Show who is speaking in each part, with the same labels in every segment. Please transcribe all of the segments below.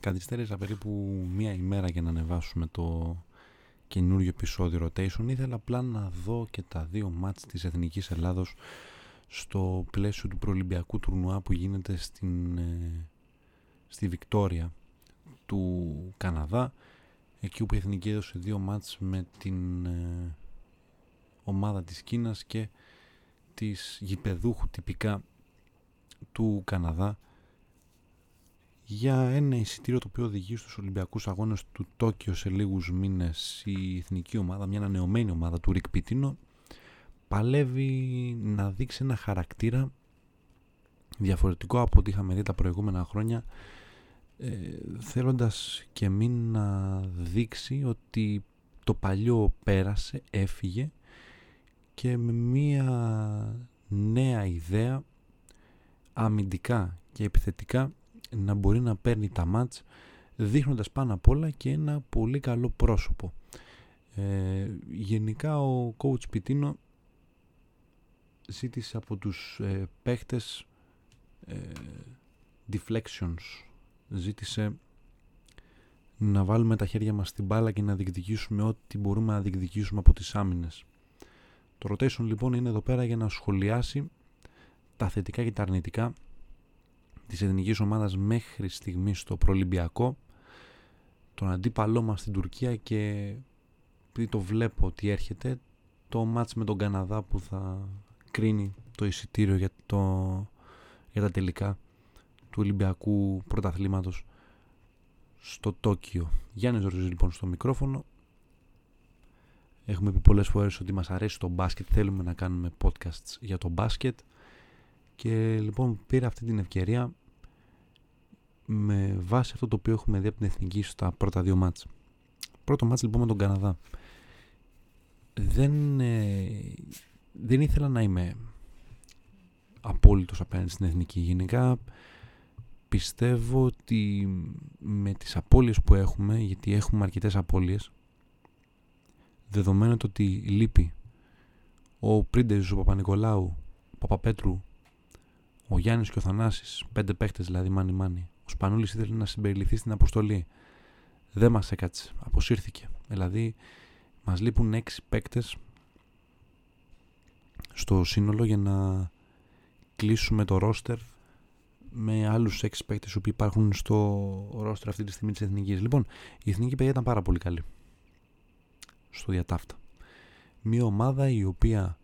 Speaker 1: Καθυστέρησα περίπου μία ημέρα για να ανεβάσουμε το καινούριο επεισόδιο Rotation. Ήθελα απλά να δω και τα δύο μάτς της Εθνικής Ελλάδος στο πλαίσιο του προολυμπιακού τουρνουά που γίνεται στην, ε, στη Βικτόρια του Καναδά εκεί όπου η Εθνική έδωσε δύο μάτς με την ε, ομάδα της Κίνας και της γηπεδούχου τυπικά του Καναδά για ένα εισιτήριο το οποίο οδηγεί στους Ολυμπιακούς Αγώνες του Τόκιο σε λίγους μήνες η εθνική ομάδα, μια ανανεωμένη ομάδα του Ρικ Πιτίνο παλεύει να δείξει ένα χαρακτήρα διαφορετικό από ό,τι είχαμε δει τα προηγούμενα χρόνια ε, θέλοντας και μην να δείξει ότι το παλιό πέρασε, έφυγε και με μία νέα ιδέα αμυντικά και επιθετικά να μπορεί να παίρνει τα μάτς δείχνοντας πάνω απ' όλα και ένα πολύ καλό πρόσωπο. Ε, γενικά ο coach Πιτίνο ζήτησε από τους ε, παίχτες ε, deflections ζήτησε να βάλουμε τα χέρια μας στην μπάλα και να διεκδικήσουμε ό,τι μπορούμε να διεκδικήσουμε από τις άμυνες. Το rotation λοιπόν είναι εδώ πέρα για να σχολιάσει τα θετικά και τα αρνητικά της εθνικής ομάδας μέχρι στιγμής στο προλυμπιακό τον αντίπαλό μας στην Τουρκία και επειδή το βλέπω ότι έρχεται το μάτς με τον Καναδά που θα κρίνει το εισιτήριο για, το, για τα τελικά του Ολυμπιακού Πρωταθλήματος στο Τόκιο. Γιάννης Ροζής λοιπόν στο μικρόφωνο. Έχουμε πει πολλές φορές ότι μας αρέσει το μπάσκετ, θέλουμε να κάνουμε podcasts για το μπάσκετ και λοιπόν πήρα αυτή την ευκαιρία με βάση αυτό το οποίο έχουμε δει από την Εθνική στα πρώτα δύο μάτς. Πρώτο μάτς λοιπόν με τον Καναδά. Δεν, ε, δεν ήθελα να είμαι απόλυτος απέναντι στην Εθνική. Γενικά πιστεύω ότι με τις απώλειες που έχουμε, γιατί έχουμε αρκετές απώλειες, δεδομένου το ότι λείπει ο Πρίντεζος, ο Παπα-Νικολάου, ο Παπαπέτρου, ο Γιάννης και ο Θανάσης, πέντε παίχτες δηλαδή μάνι μάνι, ο Σπανούλης ήθελε να συμπεριληφθεί στην αποστολή. Δεν μας έκατσε, αποσύρθηκε. Δηλαδή μας λείπουν έξι παίκτες στο σύνολο για να κλείσουμε το ρόστερ με άλλους έξι παίκτες που υπάρχουν στο ρόστρο αυτή τη στιγμή της εθνικής. Λοιπόν, η εθνική παιδιά ήταν πάρα πολύ καλή στο διατάφτα. Μια ομάδα η οποία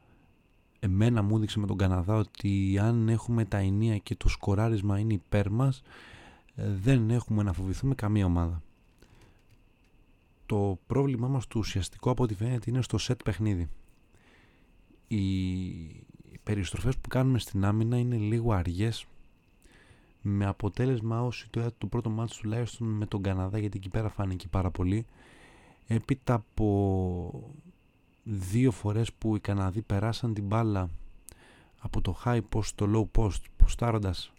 Speaker 1: εμένα μου έδειξε με τον Καναδά ότι αν έχουμε τα ενία και το σκοράρισμα είναι υπέρ μας, ε, δεν έχουμε να φοβηθούμε καμία ομάδα. Το πρόβλημά μας του ουσιαστικό από ό,τι φαίνεται είναι στο σετ παιχνίδι. Οι περιστροφές που κάνουμε στην άμυνα είναι λίγο αργές με αποτέλεσμα όσοι το του πρώτο μάτι τουλάχιστον με τον Καναδά γιατί εκεί πέρα φάνηκε πάρα πολύ έπειτα από δύο φορές που οι Καναδοί περάσαν την μπάλα από το high post στο low post ποστάροντας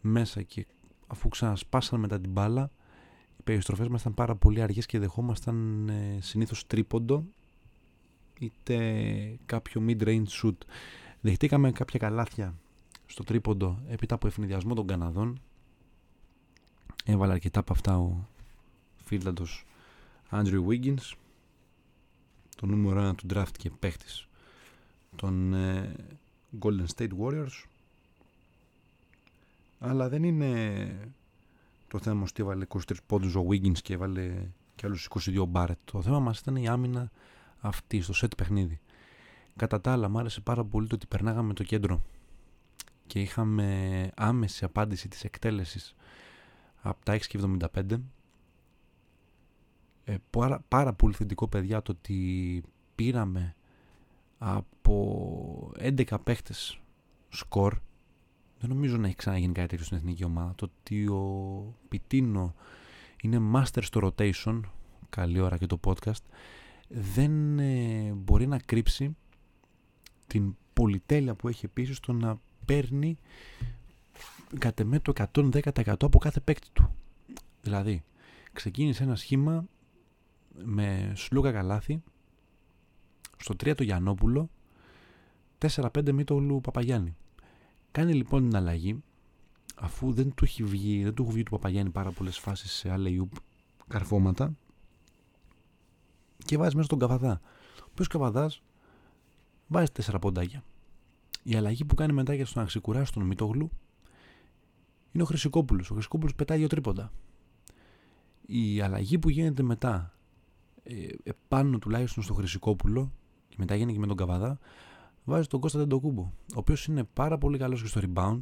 Speaker 1: μέσα και αφού ξανασπάσαν μετά την μπάλα οι περιστροφές μας ήταν πάρα πολύ αργές και δεχόμασταν ε, συνήθως τρίποντο είτε κάποιο mid-range shoot. Δεχτήκαμε κάποια καλάθια στο τρίποντο έπειτα από ευνηδιασμό των Καναδών. Έβαλε αρκετά από αυτά ο φίλταντος Andrew Wiggins το νούμερο 1 του draft και παίχτης των ε, Golden State Warriors αλλά δεν είναι το θέμα ότι έβαλε 23 πόντους ο Wiggins και έβαλε και άλλους 22 Barrett. Το θέμα μας ήταν η άμυνα αυτή στο set παιχνίδι. Κατά τα άλλα μου άρεσε πάρα πολύ το ότι περνάγαμε το κέντρο και είχαμε άμεση απάντηση της εκτέλεσης από τα 6,75 ε, πάρα, πάρα πολύ θετικό παιδιά το ότι πήραμε από 11 παίχτες σκορ δεν νομίζω να έχει ξαναγίνει κάτι τέτοιο στην εθνική ομάδα το ότι ο Πιτίνο είναι master στο rotation καλή ώρα και το podcast δεν ε, μπορεί να κρύψει την πολυτέλεια που έχει επίσης στο να παίρνει κατ' εμέ το 110% από κάθε παίκτη του. Δηλαδή, ξεκίνησε ένα σχήμα με Σλούκα Καλάθη, στο 3 το Γιαννόπουλο, 4-5 Μήτωλου Παπαγιάννη. Κάνει λοιπόν την αλλαγή, αφού δεν του έχει βγει, δεν του έχει βγει του Παπαγιάννη πάρα πολλές φάσεις σε άλλα καρφώματα και βάζει μέσα τον Καβαδά. Ο οποίος Καβαδάς βάζει τέσσερα ποντάκια. Η αλλαγή που κάνει μετά για τον να ξεκουράσει τον Μητόγλου είναι ο Χρυσικόπουλος. Ο Χρυσικόπουλος πετάει δύο τρίποντα. Η αλλαγή που γίνεται μετά, ε, επάνω τουλάχιστον στο Χρυσικόπουλο, και μετά γίνεται και με τον Καβαδά, βάζει τον Κώστα Τεντοκούμπο. Ο οποίος είναι πάρα πολύ καλός και στο rebound,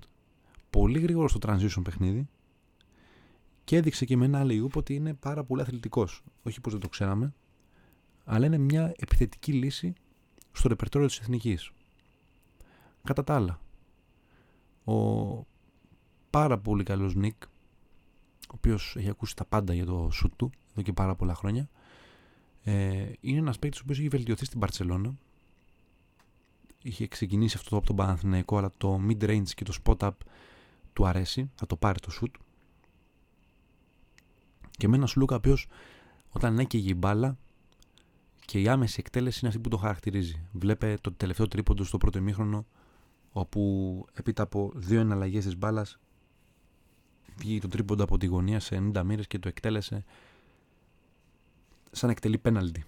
Speaker 1: πολύ γρήγορος στο transition παιχνίδι και έδειξε και με ένα άλλο ότι είναι πάρα πολύ αθλητικός. Όχι πως δεν το ξέραμε, αλλά είναι μια επιθετική λύση στο ρεπερτόριο της εθνικής. Κατά τα άλλα, ο πάρα πολύ καλός Νίκ, ο οποίος έχει ακούσει τα πάντα για το σουτ του εδώ και πάρα πολλά χρόνια, ε, είναι ένας παίκτης ο οποίος έχει βελτιωθεί στην Παρσελώνα. Είχε ξεκινήσει αυτό από τον Παναθηναϊκό, αλλά το mid-range και το spot-up του αρέσει, θα το πάρει το σουτ. Και με ένα Σλούκα ο οποίος όταν έκαιγε η μπάλα και η άμεση εκτέλεση είναι αυτή που το χαρακτηρίζει. Βλέπε το τελευταίο τρίποντο στο πρώτο ημίχρονο όπου έπειτα από δύο εναλλαγές της μπάλας βγήκε το τρίποντο από τη γωνία σε 90 μοίρες και το εκτέλεσε σαν εκτελεί πέναλτι.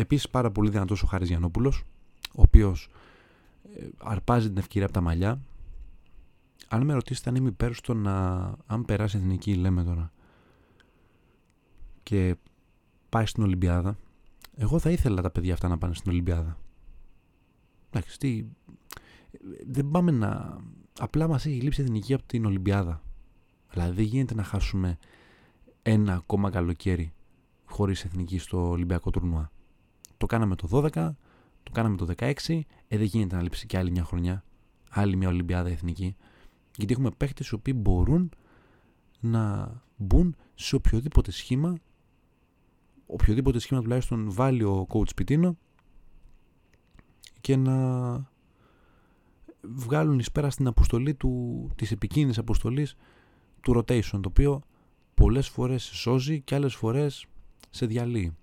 Speaker 1: Επίσης πάρα πολύ δυνατός ο Χάρη Γιαννόπουλο, ο οποίος ε, αρπάζει την ευκαιρία από τα μαλλιά. Αν με ρωτήσετε αν είμαι υπέρ στο να. Αν περάσει εθνική, λέμε τώρα, και πάει στην Ολυμπιάδα, εγώ θα ήθελα τα παιδιά αυτά να πάνε στην Ολυμπιάδα. Εντάξει, τι... δεν πάμε να. Απλά μας έχει λείψει εθνική από την Ολυμπιάδα. Δηλαδή δεν γίνεται να χάσουμε ένα ακόμα καλοκαίρι χωρίς εθνική στο Ολυμπιακό τουρνουά. Το κάναμε το 12, το κάναμε το 16, ε, δεν γίνεται να λείψει και άλλη μια χρονιά. Άλλη μια Ολυμπιάδα εθνική. Γιατί έχουμε παίχτες οι οποίοι μπορούν να μπουν σε οποιοδήποτε σχήμα οποιοδήποτε σχήμα τουλάχιστον βάλει ο coach Πιτίνο και να βγάλουν εις πέρα στην αποστολή του, της επικίνδυνης αποστολής του rotation το οποίο πολλές φορές σώζει και άλλες φορές σε διαλύει.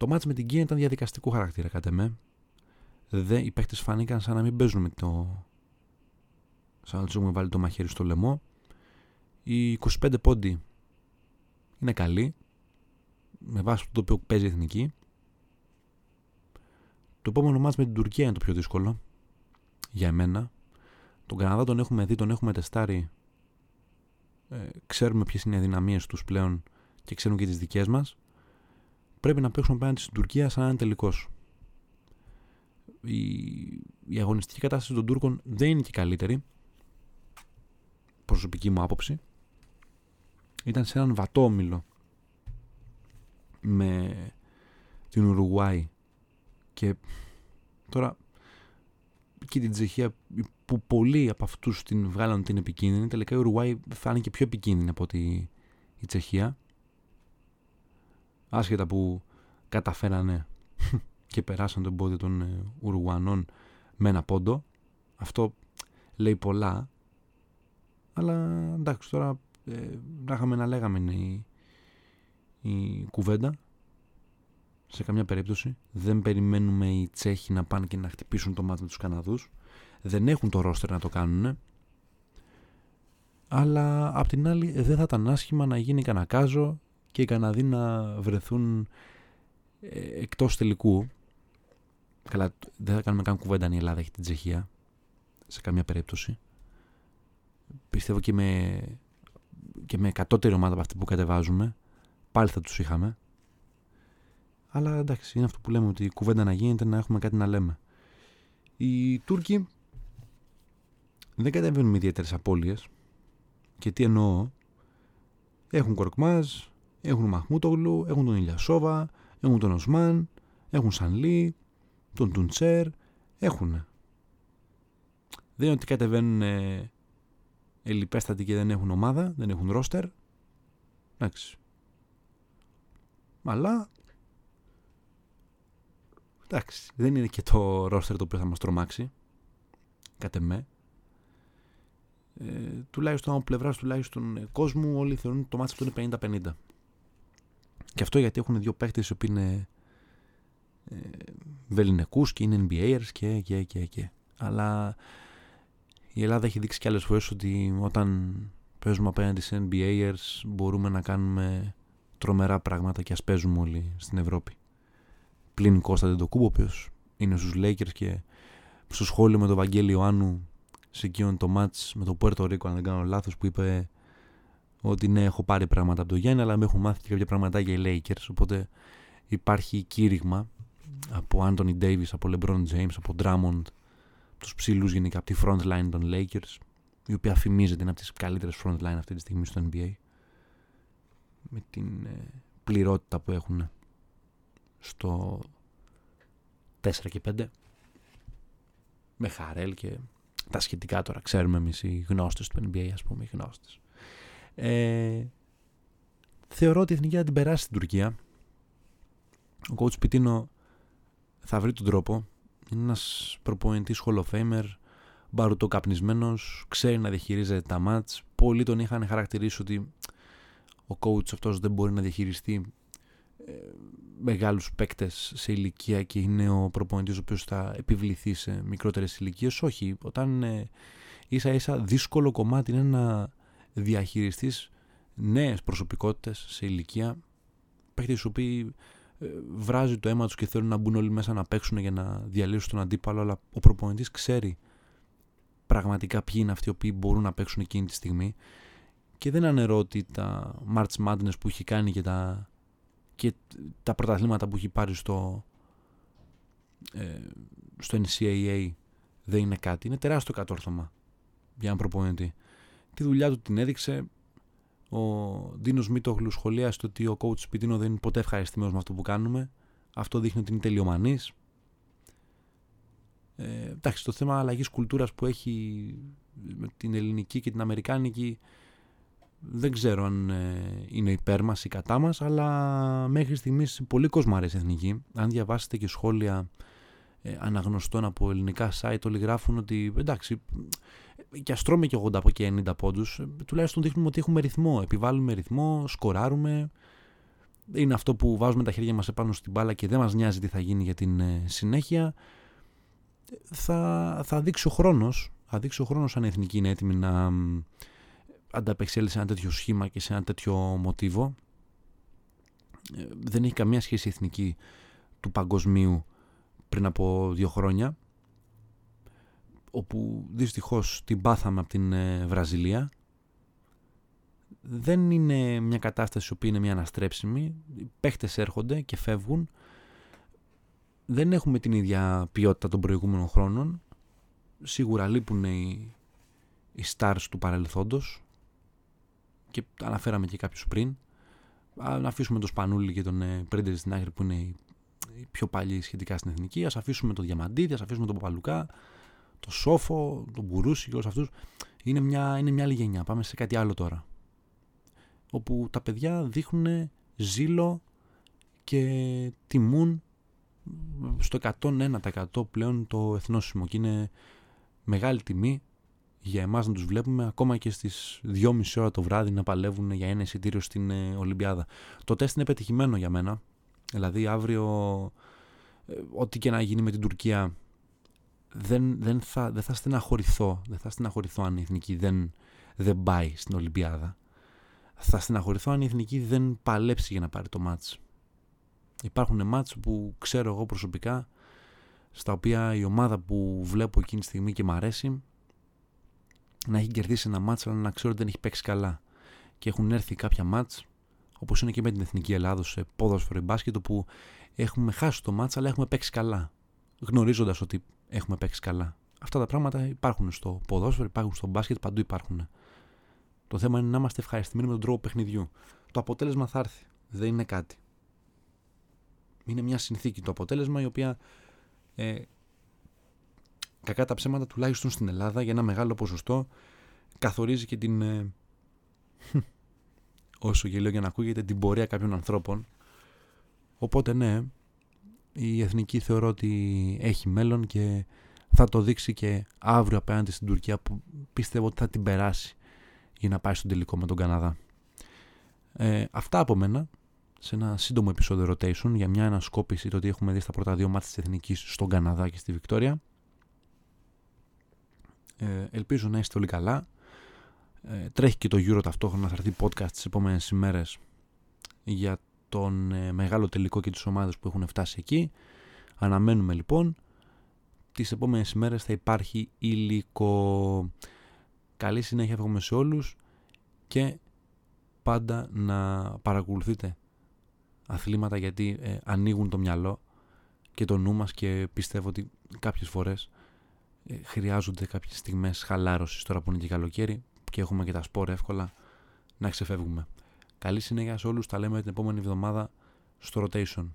Speaker 1: Το μάτς με την Κίνα ήταν διαδικαστικό χαρακτήρα κατά με. Δεν, οι παίχτες φάνηκαν σαν να μην παίζουν με το... σαν να τους έχουμε βάλει το μαχαίρι στο λαιμό. Οι 25 πόντι είναι καλοί με βάση το οποίο παίζει η εθνική. Το επόμενο μάτς με την Τουρκία είναι το πιο δύσκολο για εμένα. Τον Καναδά τον έχουμε δει, τον έχουμε τεστάρει. Ε, ξέρουμε ποιες είναι οι αδυναμίες τους πλέον και ξέρουν και τις δικές μας. Πρέπει να παίξουμε απέναντι στην Τουρκία σαν να είναι τελικός. Η, η αγωνιστική κατάσταση των Τούρκων δεν είναι και καλύτερη. Προσωπική μου άποψη. Ήταν σε έναν βατόμιλο με την Ουρουγουάη και τώρα και την Τσεχία που πολλοί από αυτούς την βγάλαν την επικίνδυνη τελικά η Ουρουγουάη φάνηκε πιο επικίνδυνη από τη, η Τσεχία άσχετα που καταφέρανε και περάσαν τον πόδι των ε, Ουρουγουανών με ένα πόντο αυτό λέει πολλά αλλά εντάξει τώρα ε, να είχαμε να λέγαμε η, η κουβέντα σε καμιά περίπτωση. Δεν περιμένουμε οι Τσέχοι να πάνε και να χτυπήσουν το μάτι με τους Καναδούς. Δεν έχουν το ρόστερ να το κάνουν. Αλλά απ' την άλλη δεν θα ήταν άσχημα να γίνει κανακάζο και οι Καναδοί να βρεθούν ε, εκτός τελικού. Καλά, δεν θα κάνουμε καν κουβέντα αν η Ελλάδα έχει την Τσεχία. Σε καμιά περίπτωση. Πιστεύω και με, και με εκατότερη ομάδα από αυτή που κατεβάζουμε πάλι θα τους είχαμε. Αλλά εντάξει, είναι αυτό που λέμε ότι η κουβέντα να γίνεται να έχουμε κάτι να λέμε. Οι Τούρκοι δεν κατεβαίνουν με ιδιαίτερες απώλειες. Και τι εννοώ, έχουν Κορκμάζ, έχουν Μαχμούτογλου, έχουν τον Ηλιασόβα, έχουν τον Οσμάν, έχουν Σανλή, τον Τουντσέρ, έχουν. Δεν είναι ότι κατεβαίνουν ε, ελιπέστατοι και δεν έχουν ομάδα, δεν έχουν ρόστερ. Εντάξει. Αλλά εντάξει, δεν είναι και το ρόστερ το οποίο θα μας τρομάξει. Κατ' εμέ. Ε, τουλάχιστον από πλευράς τουλάχιστον ε, κόσμου όλοι θεωρούν το μάτι αυτό είναι 50-50. Και αυτό γιατί έχουν δύο παίχτες οι οποίοι είναι ε, βεληνικούς και είναι NBAers και, και, και, και. Αλλά η Ελλάδα έχει δείξει και άλλες φορές ότι όταν παίζουμε απέναντι σε NBAers μπορούμε να κάνουμε τρομερά πράγματα και ας παίζουμε όλοι στην Ευρώπη. Πλην Κώστα Ντεντοκούμπο, ο οποίος είναι στους Lakers και στο σχόλιο με τον Βαγγέλη Ιωάννου σε εκείνον το match με το Puerto Rico, αν δεν κάνω λάθος, που είπε ότι ναι, έχω πάρει πράγματα από το Γιάννη, αλλά με έχουν μάθει και κάποια πραγματάκια οι Lakers. Οπότε υπάρχει κήρυγμα από Anthony Davis, από LeBron James, από Drummond, τους ψηλούς γενικά, από τη front line των Lakers, η οποία φημίζεται είναι από τις καλύτερες front line αυτή τη στιγμή στο NBA, με την ε, πληρότητα που έχουν στο 4 και 5, με Χαρέλ και τα σχετικά τώρα, ξέρουμε εμείς οι γνώστες του NBA, ας πούμε, οι γνώστες. Ε, θεωρώ ότι η Εθνική θα την περάσει στην Τουρκία. Ο coach Πιτίνο θα βρει τον τρόπο. Είναι ένας προπονητής Hall of Famer, μπαρουτοκαπνισμένος, ξέρει να διαχειρίζεται τα μάτς. Πολλοί τον είχαν χαρακτηρίσει ότι ο coach αυτός δεν μπορεί να διαχειριστεί ε, μεγάλους παίκτες σε ηλικία και είναι ο προπονητής ο οποίος θα επιβληθεί σε μικρότερες ηλικίες. Όχι, όταν ε, ίσα ίσα δύσκολο κομμάτι είναι να διαχειριστείς νέες προσωπικότητες σε ηλικία παίκτες οι οποίοι ε, βράζει το αίμα τους και θέλουν να μπουν όλοι μέσα να παίξουν για να διαλύσουν τον αντίπαλο αλλά ο προπονητής ξέρει πραγματικά ποιοι είναι αυτοί οι οποίοι μπορούν να παίξουν εκείνη τη στιγμή και δεν ανερώ ότι τα March Madness που έχει κάνει και τα, και τα πρωταθλήματα που έχει πάρει στο, ε, στο NCAA δεν είναι κάτι. Είναι τεράστιο κατόρθωμα για έναν προπονητή. Τη δουλειά του την έδειξε. Ο Ντίνος Μίτογλου σχολίασε ότι ο coach Σπιτίνο δεν είναι ποτέ ευχαριστημένος με αυτό που κάνουμε. Αυτό δείχνει ότι είναι τελειομανής. Ε, εντάξει, το θέμα αλλαγής κουλτούρας που έχει με την ελληνική και την αμερικάνικη δεν ξέρω αν ε, είναι υπέρ μας ή κατά μας, αλλά μέχρι στιγμής πολύ κόσμο αρέσει εθνική. Αν διαβάσετε και σχόλια ε, αναγνωστών από ελληνικά site, όλοι γράφουν ότι εντάξει, και ας τρώμε και 80 από και 90 πόντους, ε, τουλάχιστον δείχνουμε ότι έχουμε ρυθμό, επιβάλλουμε ρυθμό, σκοράρουμε. Είναι αυτό που βάζουμε τα χέρια μας επάνω στην μπάλα και δεν μας νοιάζει τι θα γίνει για την συνέχεια. Θα, θα δείξει ο χρόνος, θα δείξει ο χρόνος αν η εθνική είναι έτοιμη να ανταπεξέλθει σε ένα τέτοιο σχήμα και σε ένα τέτοιο μοτίβο. Ε, δεν έχει καμία σχέση η εθνική του παγκοσμίου πριν από δύο χρόνια όπου δυστυχώς την πάθαμε από την ε, Βραζιλία. Δεν είναι μια κατάσταση που είναι μια αναστρέψιμη. Οι παίχτες έρχονται και φεύγουν. Δεν έχουμε την ίδια ποιότητα των προηγούμενων χρόνων. Σίγουρα λείπουν οι, οι stars του παρελθόντος. Και αναφέραμε και κάποιους πριν. Να αφήσουμε τον Σπανούλη και τον ε, Πρέντερ στην άκρη που είναι οι πιο παλιοί σχετικά στην εθνική. Ας αφήσουμε τον Διαμαντίδη, ας αφήσουμε τον Παπαλουκά, τον Σόφο, τον Μπουρούση και όλους αυτούς. Είναι μια, είναι μια άλλη γενιά. Πάμε σε κάτι άλλο τώρα. Όπου τα παιδιά δείχνουν ζήλο και τιμούν στο 101% πλέον το εθνόσημο και είναι μεγάλη τιμή για εμάς να τους βλέπουμε ακόμα και στις 2.30 ώρα το βράδυ να παλεύουν για ένα εισιτήριο στην ε, Ολυμπιάδα. Το τεστ είναι πετυχημένο για μένα. Δηλαδή αύριο ε, ό,τι και να γίνει με την Τουρκία δεν, δεν, θα, δεν θα στεναχωρηθώ. Δεν θα στεναχωρηθώ αν η Εθνική δεν, δεν πάει στην Ολυμπιάδα. Θα στεναχωρηθώ αν η Εθνική δεν παλέψει για να πάρει το μάτς. Υπάρχουν μάτς που ξέρω εγώ προσωπικά στα οποία η ομάδα που βλέπω εκείνη τη στιγμή και μ' αρέσει να έχει κερδίσει ένα μάτς αλλά να ξέρω ότι δεν έχει παίξει καλά. Και έχουν έρθει κάποια μάτς όπως είναι και με την Εθνική Ελλάδα σε πόδοσφαιρο ή μπάσκετ όπου έχουμε χάσει το μάτς αλλά έχουμε παίξει καλά. Γνωρίζοντας ότι έχουμε παίξει καλά. Αυτά τα πράγματα υπάρχουν στο ποδόσφαιρο, υπάρχουν στο μπάσκετ, παντού υπάρχουν. Το θέμα είναι να είμαστε ευχαριστημένοι με τον τρόπο παιχνιδιού. Το αποτέλεσμα θα έρθει. Δεν είναι κάτι. Είναι μια συνθήκη το αποτέλεσμα η οποία ε, κακά τα ψέματα τουλάχιστον στην Ελλάδα για ένα μεγάλο ποσοστό καθορίζει και την ε, όσο γελίο για να ακούγεται την πορεία κάποιων ανθρώπων οπότε ναι η Εθνική θεωρώ ότι έχει μέλλον και θα το δείξει και αύριο απέναντι στην Τουρκία που πίστευω ότι θα την περάσει για να πάει στον τελικό με τον Καναδά. Ε, αυτά από μένα σε ένα σύντομο επεισόδιο rotation για μια ανασκόπηση το ότι έχουμε δει στα πρώτα δύο μάτια της Εθνικής στον Καναδά και στη Βικτόρια. Ε, ελπίζω να είστε όλοι καλά. Ε, τρέχει και το Euro ταυτόχρονα, θα έρθει podcast τις επόμενες ημέρες για τον ε, μεγάλο τελικό και τις ομάδες που έχουν φτάσει εκεί. Αναμένουμε λοιπόν. Τις επόμενες ημέρες θα υπάρχει υλικό. Καλή συνέχεια εύχομαι σε όλους και πάντα να παρακολουθείτε αθλήματα γιατί ε, ανοίγουν το μυαλό και το νου μας και πιστεύω ότι κάποιες φορές ε, χρειάζονται κάποιες στιγμές χαλάρωσης τώρα που είναι και καλοκαίρι και έχουμε και τα σπορ εύκολα να ξεφεύγουμε. Καλή συνέχεια σε όλους, τα λέμε την επόμενη εβδομάδα στο Rotation.